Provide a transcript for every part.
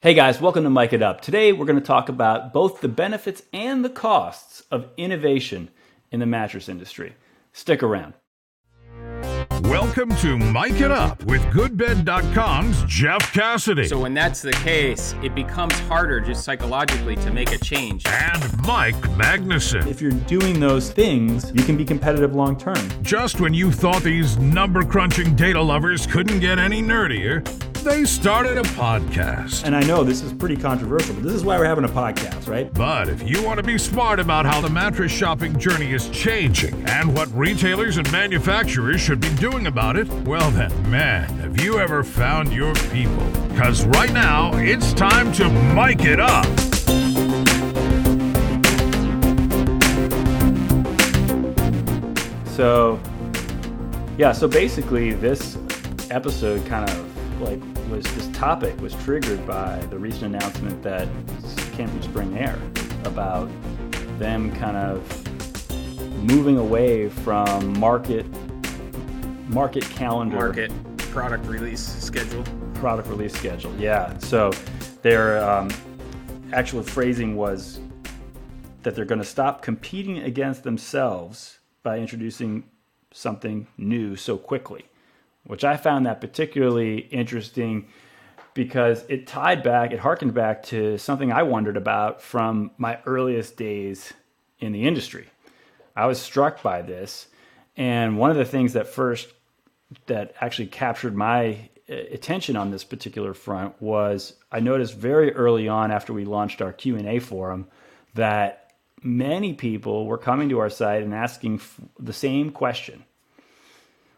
Hey guys, welcome to Mike It Up. Today we're going to talk about both the benefits and the costs of innovation in the mattress industry. Stick around. Welcome to Mike It Up with GoodBed.com's Jeff Cassidy. So when that's the case, it becomes harder just psychologically to make a change. and Mike Magnuson. If you're doing those things, you can be competitive long term. Just when you thought these number crunching data lovers couldn't get any nerdier, they started a podcast. And I know this is pretty controversial, but this is why we're having a podcast, right? But if you want to be smart about how the mattress shopping journey is changing and what retailers and manufacturers should be doing about it, well then, man, have you ever found your people? Because right now, it's time to mic it up. So, yeah, so basically, this episode kind of like was this topic was triggered by the recent announcement that came from Spring Air about them kind of moving away from market market calendar Market product release schedule. product release schedule. Yeah. So their um, actual phrasing was that they're going to stop competing against themselves by introducing something new so quickly, which I found that particularly interesting because it tied back, it harkened back to something I wondered about from my earliest days in the industry. I was struck by this, and one of the things that first that actually captured my uh, attention on this particular front was I noticed very early on after we launched our Q&A forum that many people were coming to our site and asking the same question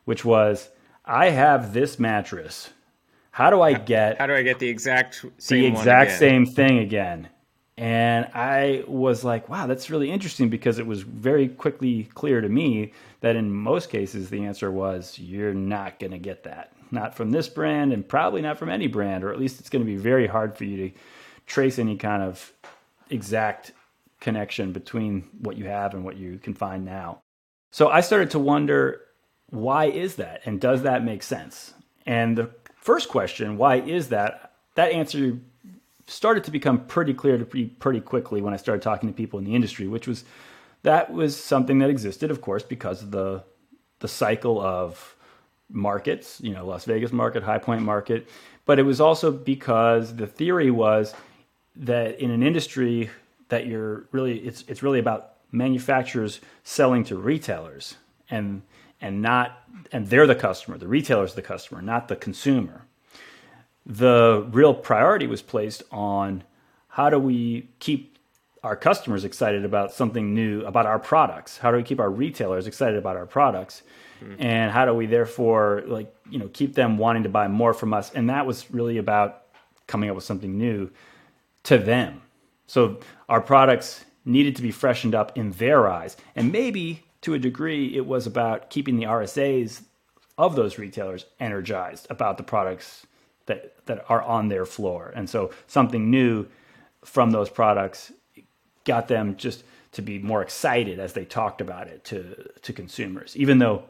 which was I have this mattress how do I get How do I get the exact same the exact same thing again. And I was like, wow, that's really interesting because it was very quickly clear to me that in most cases the answer was you're not going to get that. Not from this brand and probably not from any brand, or at least it's going to be very hard for you to trace any kind of exact connection between what you have and what you can find now. So I started to wonder why is that and does that make sense? And the first question, why is that? That answer started to become pretty clear to pretty, pretty quickly when I started talking to people in the industry, which was that was something that existed, of course, because of the the cycle of markets, you know, Las Vegas market, High Point market, but it was also because the theory was that in an industry that you're really it's it's really about manufacturers selling to retailers and and not and they're the customer, the retailer's the customer, not the consumer. The real priority was placed on how do we keep our customers excited about something new about our products? How do we keep our retailers excited about our products? Mm-hmm. And how do we therefore like you know keep them wanting to buy more from us? And that was really about coming up with something new to them. So our products needed to be freshened up in their eyes. And maybe to a degree it was about keeping the RSAs of those retailers energized about the products that that are on their floor. And so something new from those products got them just to be more excited as they talked about it to to consumers. Even though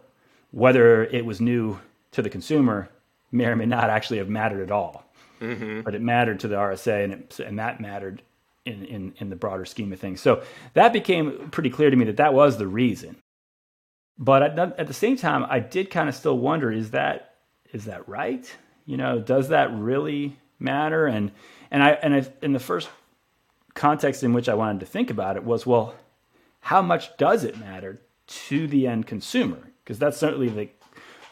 whether it was new to the consumer may or may not actually have mattered at all. Mm-hmm. But it mattered to the RSA and it, and that mattered in, in, in the broader scheme of things. So that became pretty clear to me that that was the reason. But at, at the same time, I did kind of still wonder: is that is that right? You know, does that really matter? And and I and I, in the first context in which I wanted to think about it was, well, how much does it matter to the end consumer? Because that's certainly the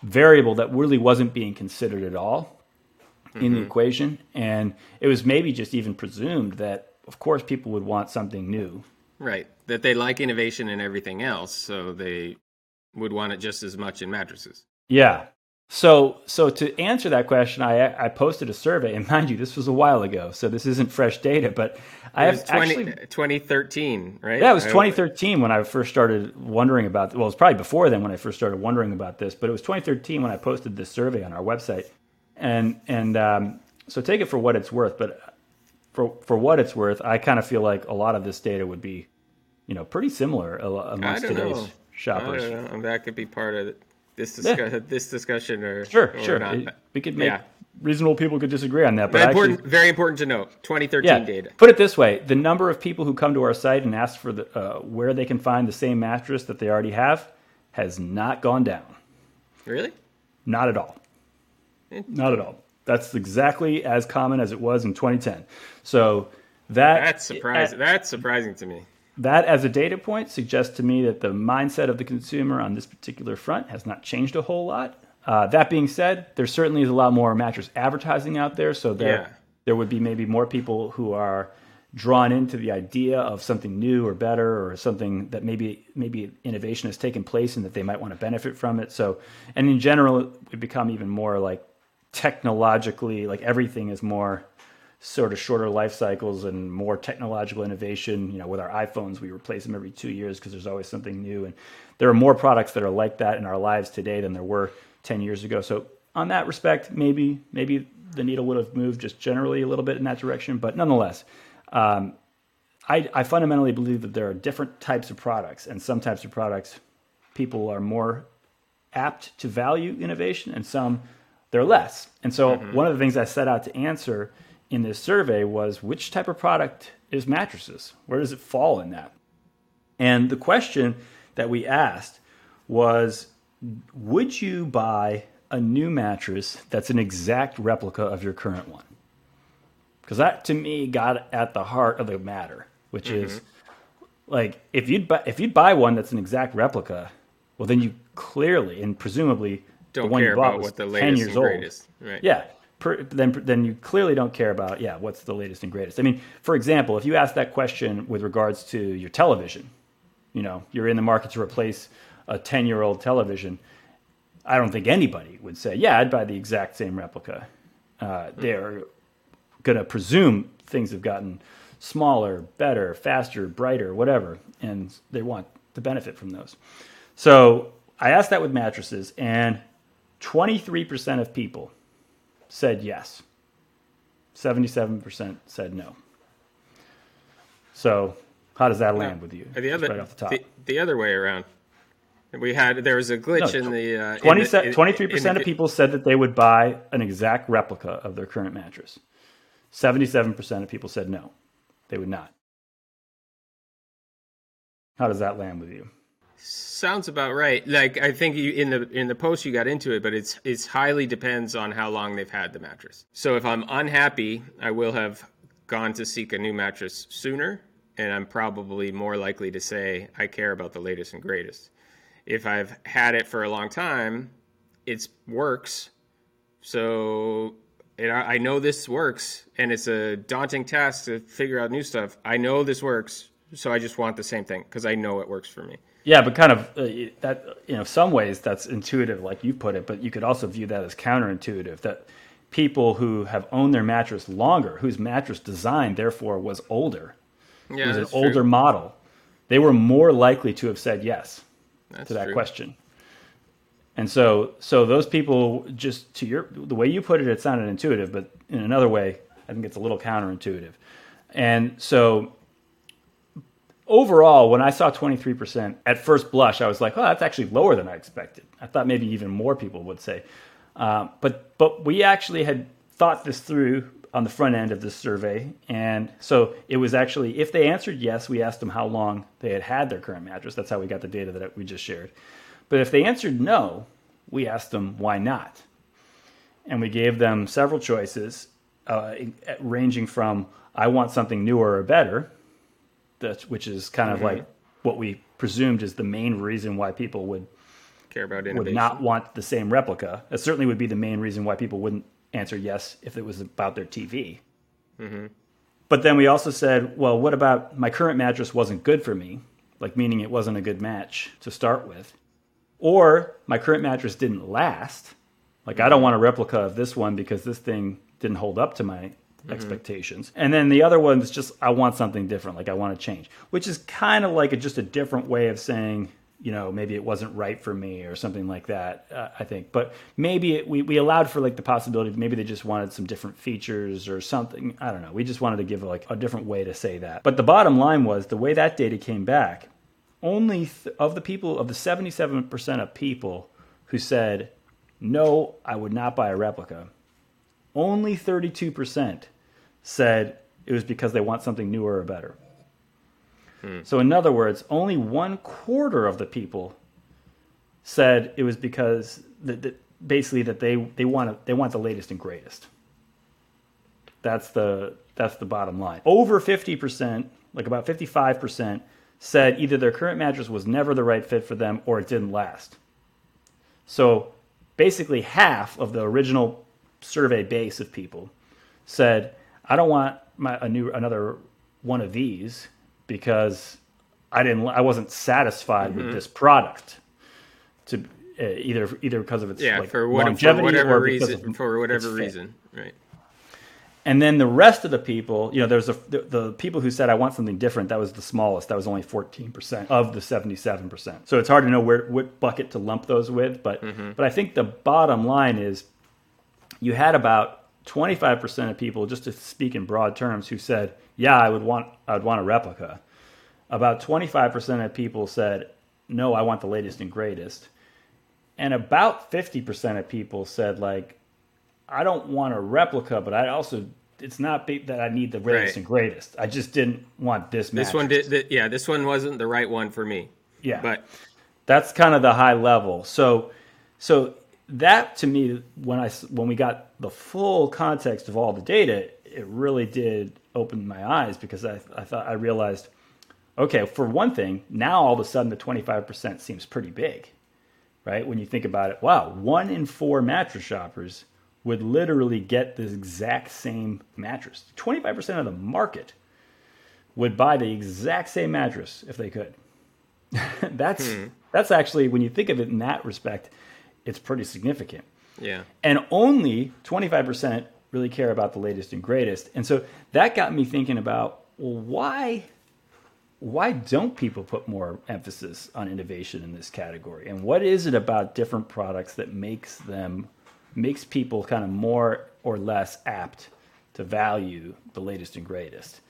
variable that really wasn't being considered at all in the mm-hmm. equation, and it was maybe just even presumed that, of course, people would want something new. Right. That they like innovation and everything else, so they would want it just as much in mattresses. Yeah. So, so to answer that question, I I posted a survey, and mind you, this was a while ago, so this isn't fresh data, but I have 20, actually. 2013, right? Yeah, it was 2013 when I first started wondering about. Well, it was probably before then when I first started wondering about this, but it was 2013 when I posted this survey on our website, and and um, so take it for what it's worth. But for for what it's worth, I kind of feel like a lot of this data would be, you know, pretty similar I amongst today's know. I shoppers. don't know. That could be part of this discuss- this discussion or Sure, or sure. not. We could make Yeah. reasonable people could disagree on that. But very important, actually, very important to note. 2013 yeah, data. Put it this way: the number of people who come to our site and ask for the uh, where they can find the same mattress that they already have has not gone down. Really? Not at all. Not at all. That's exactly as common as it was in 2010. So that that's surprising. that's surprising to me. That, as a data point, suggests to me that the mindset of the consumer on this particular front has not changed a whole lot. Uh, that being said, there certainly is a lot more mattress advertising out there, so there yeah. there would be maybe more people who are drawn into the idea of something new or better or something that maybe maybe innovation has taken place and that they might want to benefit from it. So, and in general, we become even more like technologically like everything is more sort of shorter life cycles and more technological innovation. You know, with our iPhones, we replace them every two years because there's always something new. And there are more products that are like that in our lives today than there were 10 years ago. So on that respect, maybe maybe the needle would have moved just generally a little bit in that direction. But nonetheless, um, I, I fundamentally believe that there are different types of products, and some types of products people are more apt to value innovation, and some they're less. And so, mm-hmm. one of the things I set out to answer in this survey was which type of product is mattresses? Where does it fall in that? And the question that we asked was Would you buy a new mattress that's an exact replica of your current one? Because that to me got at the heart of the matter, which mm-hmm. is like if you'd buy, if you'd buy one that's an exact replica, well then you clearly and presumably don't the one care you bought about what the 10 years and old. Right. Yeah. Per, then then you clearly don't care about yeah what's the latest and greatest. I mean, for example, if you ask that question with regards to your television, you know, you're in the market to replace a 10 year old television. I don't think anybody would say, yeah, I'd buy the exact same replica. Uh, they're going to presume things have gotten smaller, better, faster, brighter, whatever, and they want to benefit from those. So I asked that with mattresses, and 23% of people said yes. 77% said no. So, how does that land with you? The other, right off the top. The, the, other way around. We had there was a glitch no, in the uh, 23% of people said that they would buy an exact replica of their current mattress. 77% of people said no. They would not. How does that land with you? Sounds about right. Like I think you, in the in the post you got into it, but it's it's highly depends on how long they've had the mattress. So if I'm unhappy, I will have gone to seek a new mattress sooner, and I'm probably more likely to say I care about the latest and greatest. If I've had it for a long time, it works. So I know this works, and it's a daunting task to figure out new stuff. I know this works, so I just want the same thing because I know it works for me. Yeah, but kind of uh, that you know, some ways that's intuitive, like you put it, but you could also view that as counterintuitive. That people who have owned their mattress longer, whose mattress design therefore was older, yeah, was an older true. model, they were more likely to have said yes that's to that true. question. And so, so those people just to your the way you put it, it sounded intuitive, but in another way, I think it's a little counterintuitive. And so overall, when I saw 23%, at first blush, I was like, oh, that's actually lower than I expected. I thought maybe even more people would say. Uh, but, but we actually had thought this through on the front end of this survey. And so it was actually, if they answered yes, we asked them how long they had had their current mattress. That's how we got the data that we just shared. But if they answered no, we asked them why not. And we gave them several choices, uh, ranging from I want something newer or better, that's which is kind of mm-hmm. like what we presumed is the main reason why people would care about innovation. would not want the same replica. It certainly would be the main reason why people wouldn't answer yes if it was about their TV. Mm-hmm. But then we also said, well, what about my current mattress wasn't good for me, like meaning it wasn't a good match to start with, or my current mattress didn't last. Like I don't want a replica of this one because this thing didn't hold up to my mm-hmm. expectations. And then the other one is just I want something different, like I want to change, which is kind of like a, just a different way of saying, you know, maybe it wasn't right for me or something like that. Uh, I think, but maybe it, we we allowed for like the possibility. Maybe they just wanted some different features or something. I don't know. We just wanted to give like a different way to say that. But the bottom line was the way that data came back. Only th- of the people of the seventy seven percent of people who said no, I would not buy a replica only 32% said it was because they want something newer or better. Hmm. So, in other words, only one quarter of the people said it was because that, that basically that they they want they want the latest and greatest. That's the that's the bottom line. Over 50%, like about 55%, said either their current mattress was never the right fit for them or it didn't last. So basically half of the original survey base of people said, I don't want my, a new another one of these because I didn't I wasn't satisfied mm-hmm. with this product to uh, either either because of its yeah like, for, what, longevity for whatever reason for whatever reason right and then the rest of the people, you know, there's a, the, the, people who said I want something different. That was the smallest. That was only 14% of the 77%. So it's hard to know where what bucket to lump those with. But mm-hmm. but I think the bottom line is, you had about 25% of people, just to speak in broad terms, who said, yeah, I would want I would want a replica. About 25% of people said, no, I want the latest and greatest. And about 50% of people said like I don't want a replica, but I also it's not that I need the latest right. and greatest. I just didn't want this. This one did. yeah, this one wasn't the right one for me. Yeah, but that's kind of the high level. So, so that to me, when I when we got the full context of all the data, it really did open my eyes because I I thought I realized, okay, for one thing, now all of a sudden the twenty five percent seems pretty big, right? When you think about it, wow, one in four mattress shoppers would literally get the exact same mattress. 25% of the market would buy the exact same mattress if they could. that's hmm. that's actually when you think of it in that respect, it's pretty significant. Yeah. And only 25% really care about the latest and greatest. And so that got me thinking about well, why why don't people put more emphasis on innovation in this category? And what is it about different products that makes them makes people kind of more or less apt to value the latest and greatest.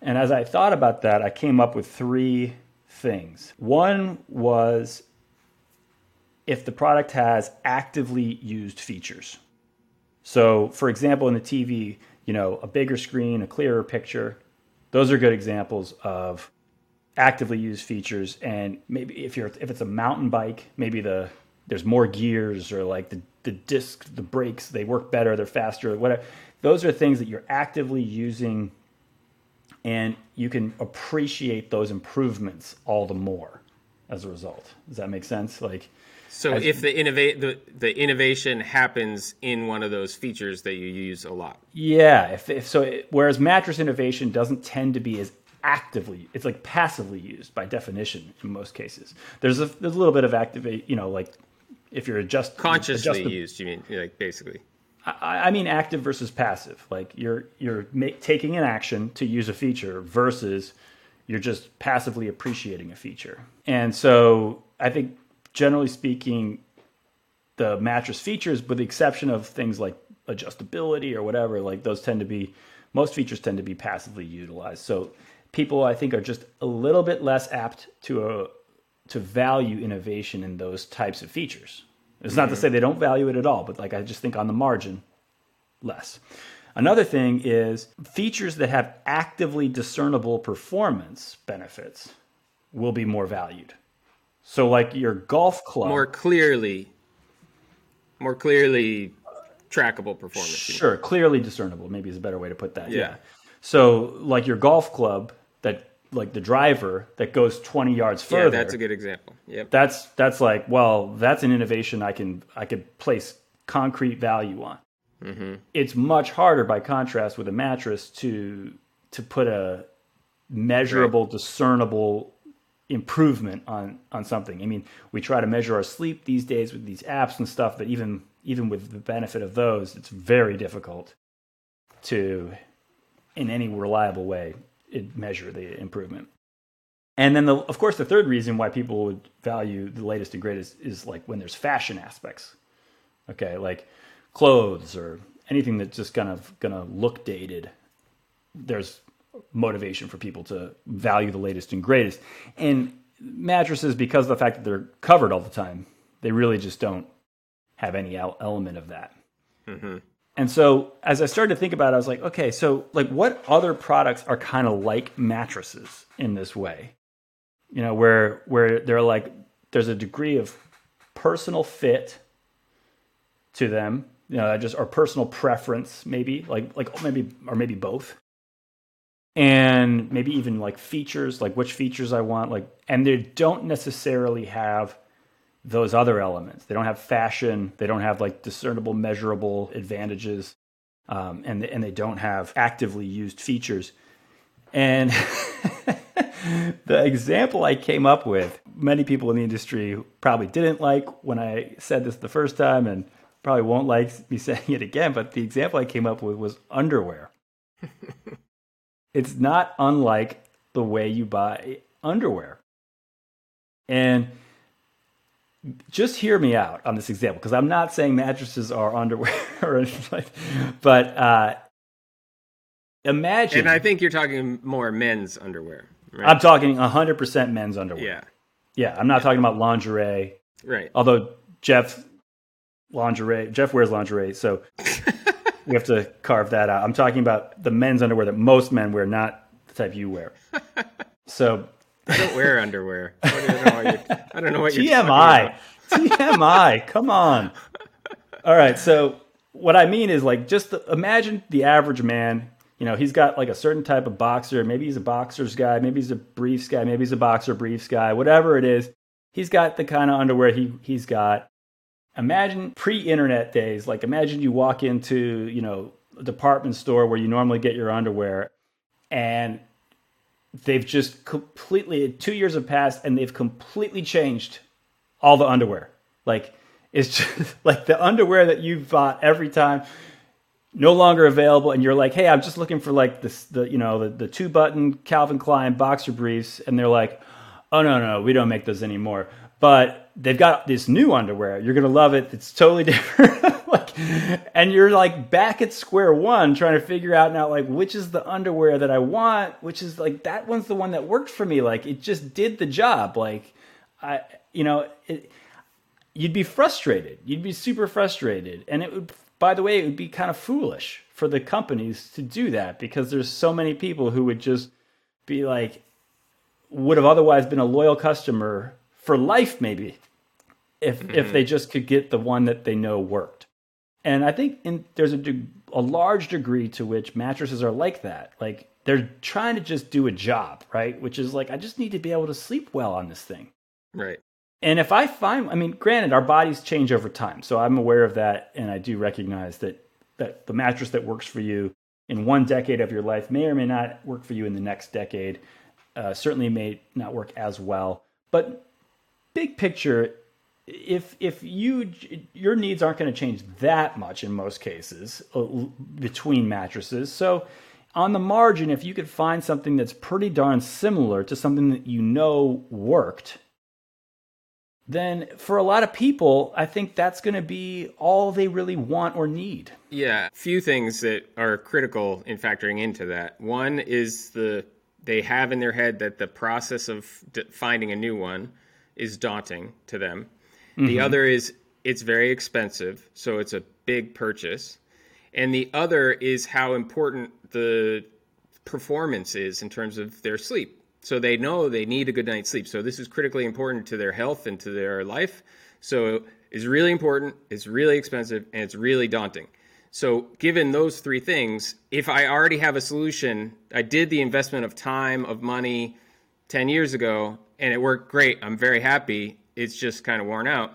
And as I thought about that, I came up with three things. One was if the product has actively used features. So, for example, in the TV, you know, a bigger screen, a clearer picture, those are good examples of actively used features. And maybe if you're if it's a mountain bike, maybe the there's more gears or like the the disc, the brakes, they work better, they're faster, whatever. Those are things that you're actively using and you can appreciate those improvements all the more as a result. Does that make sense? Like so as, if the innovate the, the innovation happens in one of those features that you use a lot. Yeah, if, if so it, whereas mattress innovation doesn't tend to be as actively it's like passively used by definition in most cases. There's a there's a little bit of activate, you know, like if you're adjust consciously adjust the, used, you mean like basically? I, I, mean active versus passive. Like you're you're taking an action to use a feature versus you're just passively appreciating a feature. And so I think generally speaking, the mattress features, with the exception of things like adjustability or whatever, like those tend to be most features tend to be passively utilized. So people I think are just a little bit less apt to a, uh, to value innovation in those types of features. It's mm-hmm. not to mm-hmm. say they don't value it at all, but like I just think on the margin, less. Another thing is features that have actively discernible performance benefits will be more valued. So like your golf club more clearly more clearly trackable performance. Sure, clearly discernible maybe is a better way to put that. Yeah. yeah. So like your golf club that like the driver that goes 20 yards further. Yeah, that's a good example. Yep. That's that's like, well, that's an innovation I can I could place concrete value on. Mm-hmm. It's much harder by contrast with a mattress to to put a measurable, right. discernible improvement on on something. I mean, we try to measure our sleep these days with these apps and stuff, but even even with the benefit of those, it's very difficult to in any reliable way measure the improvement. And then, the, of course, the third reason why people would value the latest and greatest is like when there's fashion aspects. Okay, like clothes or anything that's just kind of gonna look dated. There's motivation for people to value the latest and greatest. And mattresses, because of the fact that they're covered all the time, they really just don't have any element of that. Mm-hmm. And so as I started to think about it, I was like, okay, so like what other products are kind of like mattresses in this way? You know, where where they're like there's a degree of personal fit to them, you know, just or personal preference maybe, like like maybe or maybe both. And maybe even like features, like which features I want, like and they don't necessarily have those other elements. They don't have fashion. They don't have like discernible, measurable advantages, um, and and they don't have actively used features. And the example I came up with, many people in the industry probably didn't like when I said this the first time, and probably won't like me saying it again. But the example I came up with was underwear. it's not unlike the way you buy underwear, and just hear me out on this example because I'm not saying mattresses are underwear or anything like, but uh, imagine. And I think you're talking more men's underwear. Right? I'm talking 100% men's underwear. Yeah. Yeah, I'm not talking about lingerie. Right. Although Jeff lingerie, Jeff wears lingerie, so we have to carve that out. I'm talking about the men's underwear that most men wear, not the type you wear. So I don't wear underwear. I don't know what you're, I don't know what TMI. TMI. Come on. All right. So what I mean is like just the, imagine the average man. You know, he's got like a certain type of boxer. Maybe he's a boxer's guy. Maybe he's a briefs guy. Maybe he's a boxer briefs guy. Whatever it is, he's got the kind of underwear he he's got. Imagine pre-internet days. Like imagine you walk into you know a department store where you normally get your underwear, and they've just completely two years have passed and they've completely changed all the underwear. Like it's just like the underwear that you bought every time no longer available and you're like hey i'm just looking for like this the you know the, the two button calvin klein boxer briefs and they're like oh no no we don't make those anymore but they've got this new underwear. You're gonna love it. It's totally different. Like and you're like back at square one trying to figure out now like which is the underwear that i want which is like that one's the one that worked for me. Like it just did the job. Like i you know it, you'd be frustrated. You'd be super frustrated. And it would by the way it would be kind of foolish for the companies to do that because there's so many people who would just be like would have otherwise been a loyal customer for life maybe if mm-hmm. if they just could get the one that they know worked and i think in, there's a, a large degree to which mattresses are like that like they're trying to just do a job right which is like i just need to be able to sleep well on this thing right and if I find, I mean, granted, our bodies change over time, so I'm aware of that, and I do recognize that that the mattress that works for you in one decade of your life may or may not work for you in the next decade. Uh, certainly, may not work as well. But big picture, if if you your needs aren't going to change that much in most cases uh, between mattresses, so on the margin, if you could find something that's pretty darn similar to something that you know worked then for a lot of people, I think that's going to be all they really want or need. Yeah, few things that are critical in factoring into that. One is the they have in their head that the process of finding a new one is daunting to them. Mm-hmm. The other is it's very expensive, so it's a big purchase. And the other is how important the performance is in terms of their sleep. So they know they need a good night's sleep. So this is critically important to their health and to their life. So it's really important, it's really expensive, and it's really daunting. So, given those three things, if I already have a solution, I did the investment of time, of money 10 years ago, and it worked great. I'm very happy. It's just kind of worn out.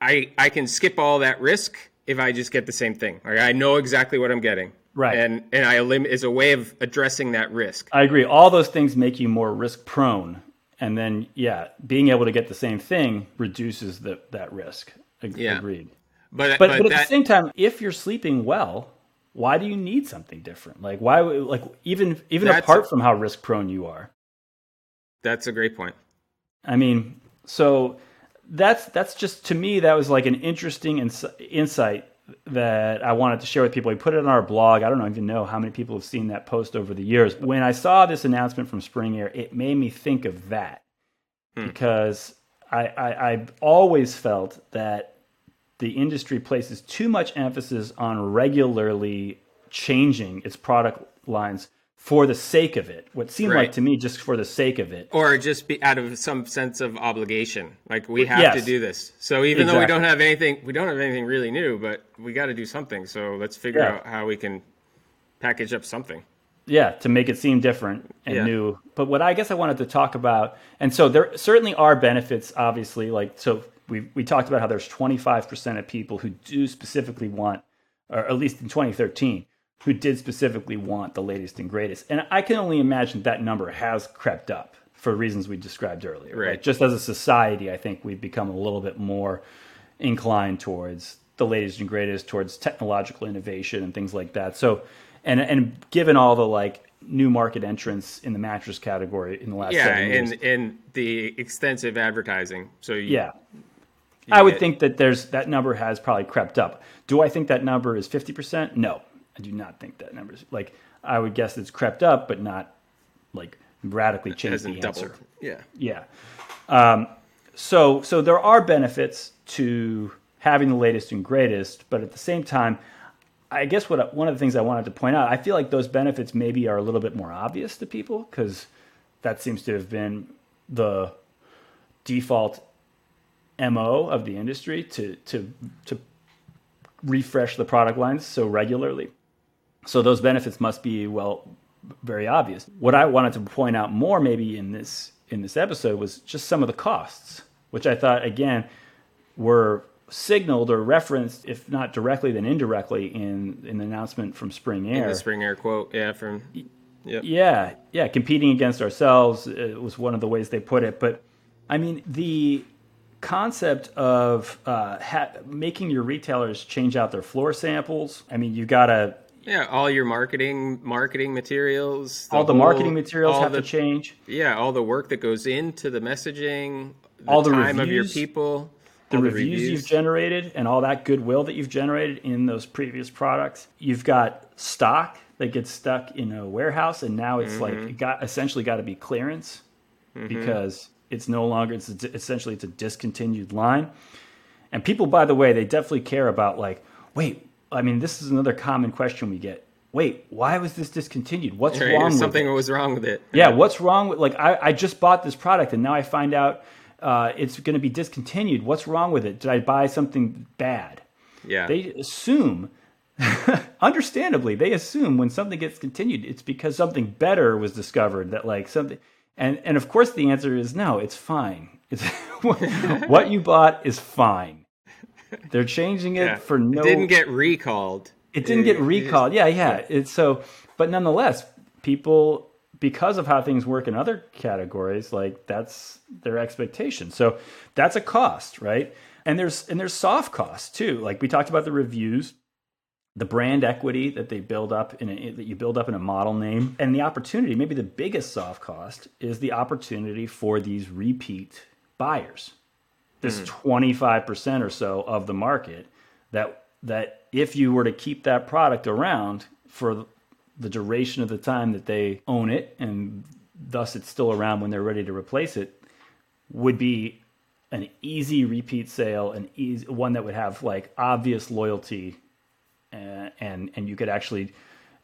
I, I can skip all that risk if I just get the same thing. Like I know exactly what I'm getting. Right. And and I limit is a way of addressing that risk. I agree. All those things make you more risk prone. And then yeah, being able to get the same thing reduces the, that risk. Ag- yeah. Agreed. But but, but, but at that, the same time, if you're sleeping well, why do you need something different? Like why like even even apart from how risk prone you are. That's a great point. I mean, so that's that's just to me that was like an interesting ins- insight that I wanted to share with people. We put it on our blog. I don't even know how many people have seen that post over the years. When I saw this announcement from Spring Air, it made me think of that hmm. because I, I, I've always felt that the industry places too much emphasis on regularly changing its product lines for the sake of it. What seemed Right. like to me just for the sake of it. or just be out of some sense of obligation like we have Yes. to do this so even though we don't have anything we don't have anything really new but we got to do something so let's figure Yeah. out how we can package up something Yeah, to make it seem different and Yeah. new. But what I guess I wanted to talk about, and so there certainly are benefits, obviously. Like, so we, we talked about how there's 25% of people who do specifically want, or at least in 2013, who did specifically want the latest and greatest. And I can only imagine that number has crept up for reasons we described earlier. Right. Just as a society, I think we've become a little bit more inclined towards the latest and greatest, towards technological innovation and things like that. So, and and given all the like new market entrants in the mattress category in the last yeah seven years, and and the extensive advertising so you, yeah, I would get- think that there's that number has probably crept up. Do I think that number is fifty percent? No, I do not think that number is like. I would guess it's crept up, but not like radically changed the answer. yeah Yeah. Um, so so there are benefits to having the latest and greatest, but at the same time, I guess what one of the things I wanted to point out, I feel like those benefits maybe are a little bit more obvious to people because that seems to have been the default mo of the industry to to to refresh the product lines so regularly. So those benefits must be well very obvious. What I wanted to point out more maybe in this in this episode was just some of the costs, which I thought again were signaled or referenced, if not directly then indirectly, in, in the announcement from Spring Air. the spring air quote yeah from yep. Yeah, yeah, competing against ourselves uh, was one of the ways they put it. But I mean, the concept of uh, ha- making your retailers change out their floor samples. I mean, you gotta yeah all your marketing marketing materials all the whole- marketing materials have the, to change. yeah all the work that goes into the messaging the All the time of your reviews, people the all reviews, you've generated and all that goodwill that you've generated in those previous products. You've got stock that gets stuck in a warehouse, and now it's like mm-hmm. it got essentially got to be clearance mm-hmm. because it's no longer it's essentially it's a discontinued line. And people, by the way, they definitely care about like, wait, I mean, this is another common question we get. Wait, why was this discontinued? What's Right, wrong with it? something it? was wrong with it Yeah, what's wrong with like I, I just bought this product and now I find out uh, it's going to be discontinued. What's wrong with it? Did I buy something bad? yeah They assume, understandably, they assume when something gets continued, it's because something better was discovered. That like something, and and of course the answer is no. It's fine. It's what you bought is fine. They're changing it Yeah. for no. It didn't get recalled. It didn't get recalled. Yeah, yeah. It's so, but nonetheless, people because of how things work in other categories, like that's their expectation. So that's a cost, right? And there's and there's soft costs too. Like we talked about the reviews, the brand equity that they build up in a, that you build up in a model name, and the opportunity. Maybe the biggest soft cost is the opportunity for these repeat buyers this 25% or so of the market that that if you were to keep that product around for the duration of the time that they own it and thus it's still around when they're ready to replace it would be an easy repeat sale an easy one that would have like obvious loyalty uh, and and you could actually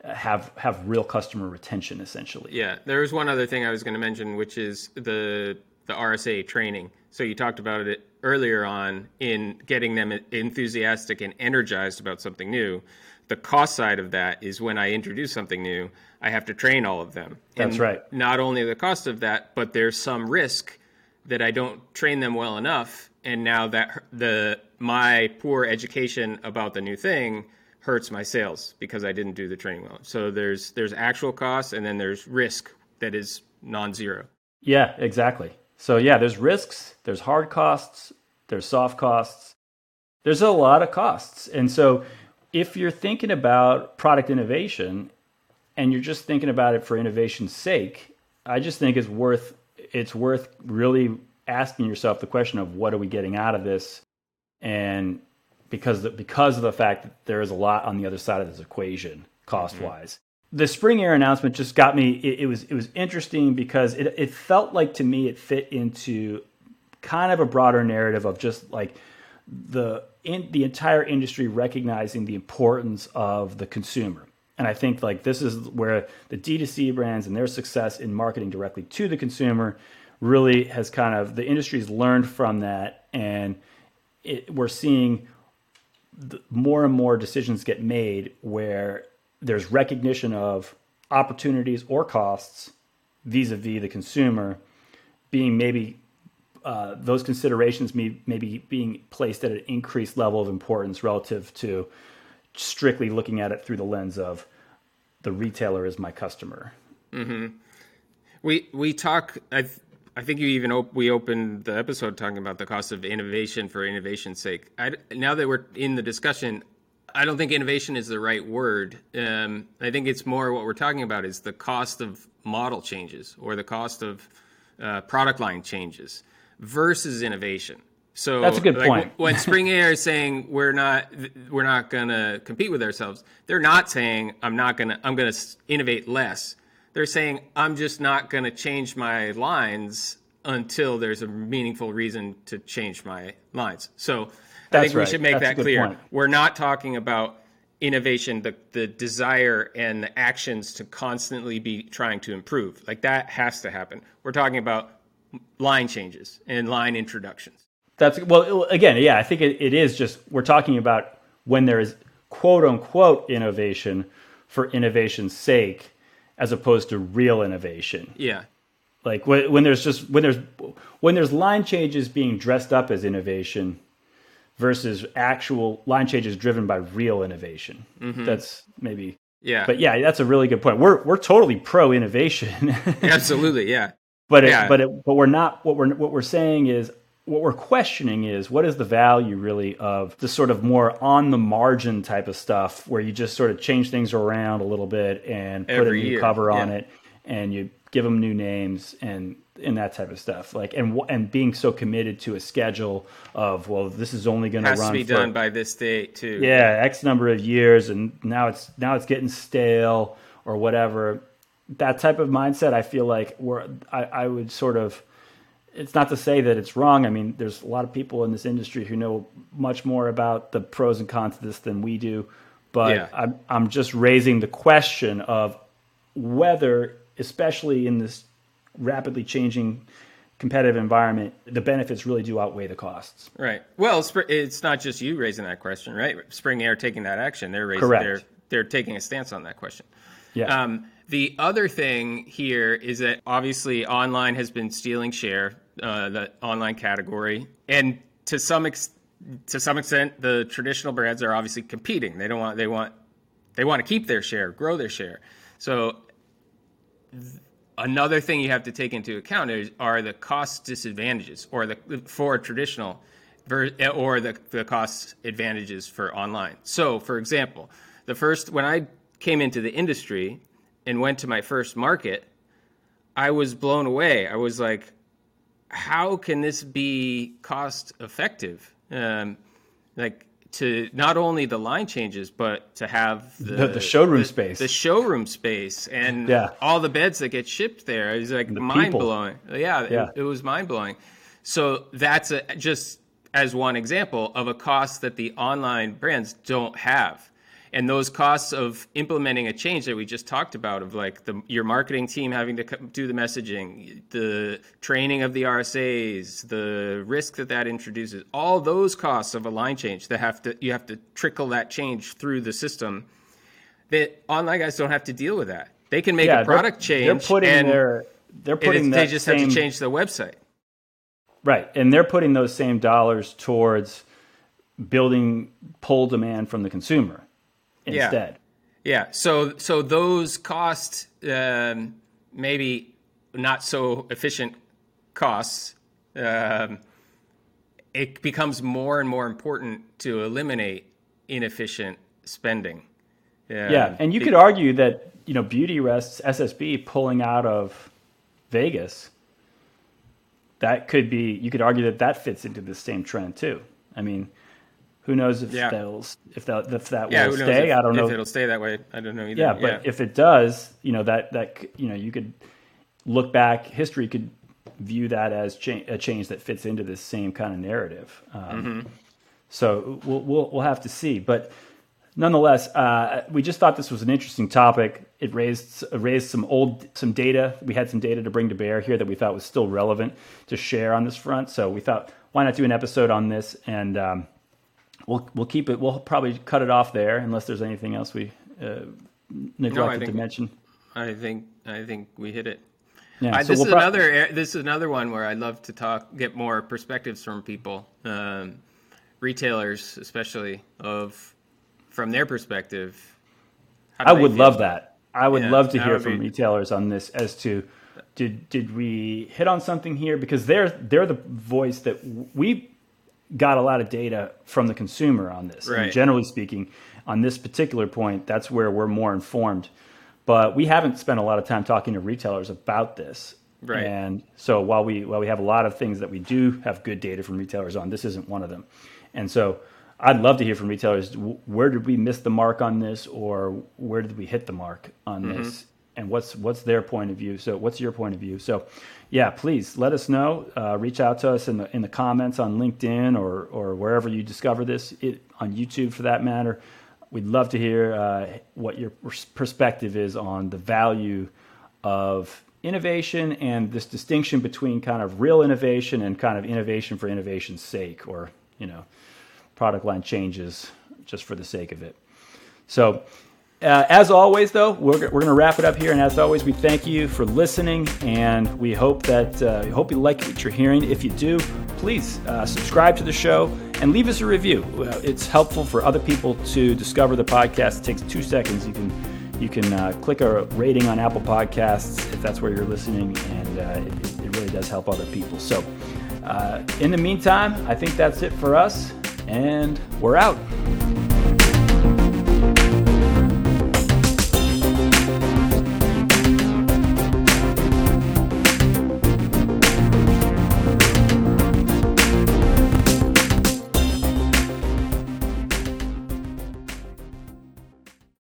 have have real customer retention essentially. Yeah, there was one other thing I was going to mention, which is the the RSA training. So you talked about it earlier on in getting them enthusiastic and energized about something new. The cost side of that is when I introduce something new, I have to train all of them. That's And right. Not only the cost of that, but there's some risk that I don't train them well enough, and now that the my poor education about the new thing hurts my sales because I didn't do the training well. So there's there's actual costs, and then there's risk that is non-zero. Yeah, exactly. So yeah, there's risks, there's hard costs, there's soft costs. There's a lot of costs. And so if you're thinking about product innovation and you're just thinking about it for innovation's sake, I just think it's worth it's worth really asking yourself the question of what are we getting out of this and because the, because of the fact that there is a lot on the other side of this equation mm-hmm. cost wise the spring air announcement just got me it, it was it was interesting because it, it felt like to me it fit into kind of a broader narrative of just like the in, the entire industry recognizing the importance of the consumer. And I think like this is where the D2C brands and their success in marketing directly to the consumer really has kind of the industry's learned from that and it, we're seeing more and more decisions get made where there's recognition of opportunities or costs vis-a-vis the consumer being maybe uh, those considerations may, maybe being placed at an increased level of importance relative to strictly looking at it through the lens of the retailer is my customer. Mm-hmm. We we talk. I I think you even op- we opened the episode talking about the cost of innovation for innovation's sake. I, now that we're in the discussion, I don't think innovation is the right word. Um, I think it's more what we're talking about is the cost of model changes or the cost of uh, product line changes versus innovation. So that's a good like, point. when Spring Air is saying we're not we're not going to compete with ourselves, they're not saying I'm not going to I'm going to innovate less. They're saying I'm just not going to change my lines until there's a meaningful reason to change my lines. So I think right. we should make that's that clear. Point. We're not talking about innovation, the the desire and the actions to constantly be trying to improve. Like that has to happen. We're talking about line changes and line introductions. That's well, again, yeah, I think it, it is just we're talking about when there is quote unquote innovation for innovation's sake, as opposed to real innovation. Yeah, like when, when there's just when there's when there's line changes being dressed up as innovation versus actual line changes driven by real innovation. Mm-hmm. That's maybe yeah, but yeah, that's a really good point. We're we're totally pro innovation. Absolutely, yeah. But it, yeah. but it, but we're not what we're what we're saying is what we're questioning is what is the value really of the sort of more on the margin type of stuff where you just sort of change things around a little bit and Every put a new year. cover on yeah. it and you give them new names and and that type of stuff like and and being so committed to a schedule of well this is only going to run to be for, done by this date too yeah x number of years and now it's now it's getting stale or whatever that type of mindset, I feel like we're, I, I would sort of, it's not to say that it's wrong. I mean, there's a lot of people in this industry who know much more about the pros and cons of this than we do. But yeah. I'm, I'm just raising the question of whether, especially in this rapidly changing competitive environment, the benefits really do outweigh the costs. Right. Well, it's not just you raising that question, right? Spring Air taking that action. They're raising, Correct. They're, they're taking a stance on that question. Yeah. Um, the other thing here is that obviously online has been stealing share, uh, the online category, and to some ex- to some extent, the traditional brands are obviously competing. They don't want they want they want to keep their share, grow their share. So another thing you have to take into account is are the cost disadvantages, or the for traditional, or the the cost advantages for online. So, for example, the first when I came into the industry, and went to my first market, I was blown away. I was like, how can this be cost effective? Um, like to not only the line changes, but to have the, the, the showroom the, space, the showroom space, and yeah. all the beds that get shipped there. It was like mind people. blowing. Yeah, yeah. It, it, was mind blowing. So that's a, just as one example of a cost that the online brands don't have and those costs of implementing a change that we just talked about of like the, your marketing team having to do the messaging the training of the rsas the risk that that introduces all those costs of a line change that have to you have to trickle that change through the system that online guys don't have to deal with that. They can make yeah, a product they're, change they're putting and, their they're putting they just same, have to change the website. Right and they're putting those same dollars towards building pull demand from the consumer instead. Yeah. yeah. So so those cost um, maybe not so efficient costs. Um, it becomes more and more important to eliminate inefficient spending. Um, yeah, and you could argue that you know Beautyrests SSB pulling out of Vegas. That could be. You could argue that that fits into the same trend too. I mean, who knows if yeah. that'll if that if that yeah, will stay? If, I don't know if it'll stay that way. I don't know either. Yeah, but yeah. if it does, you know that that you know you could look back. History could view that as cha- a change that fits into this same kind of narrative. Um, mm-hmm. So we'll, we'll, we'll have to see. But nonetheless, uh, we just thought this was an interesting topic. It raised raised some old some data. We had some data to bring to bear here that we thought was still relevant to share on this front. So we thought, why not do an episode on this? And um, we'll we'll keep it. We'll probably cut it off there unless there's anything else we uh, neglected no, to mention. I think I think we hit it. Yeah, I, so this we'll is pro- another this is another one where I'd love to talk, get more perspectives from people, um, retailers especially, of from their perspective. I would love that. I would yeah, love to hear from be... retailers on this as to did did we hit on something here because they're they're the voice that we got a lot of data from the consumer on this. Right. And generally speaking, on this particular point, that's where we're more informed. But we haven't spent a lot of time talking to retailers about this. Right. And so while we while we have a lot of things that we do have good data from retailers on, this isn't one of them. And so I'd love to hear from retailers. Where did we miss the mark on this, or where did we hit the mark on mm-hmm. this? And what's what's their point of view? So, what's your point of view? So, yeah, please let us know. Uh, reach out to us in the in the comments on LinkedIn or or wherever you discover this, it, on YouTube for that matter. We'd love to hear uh, what your perspective is on the value of innovation and this distinction between kind of real innovation and kind of innovation for innovation's sake, or you know product line changes just for the sake of it. So, uh, as always, though, we're, we're going to wrap it up here. And as always, we thank you for listening, and we hope that uh, hope you like what you're hearing. If you do, please uh, subscribe to the show and leave us a review. Uh, it's helpful for other people to discover the podcast. It takes two seconds. You can you can uh, click a rating on Apple Podcasts if that's where you're listening, and uh, it, it, really does help other people. So, in the meantime, I think that's it for us and we're out.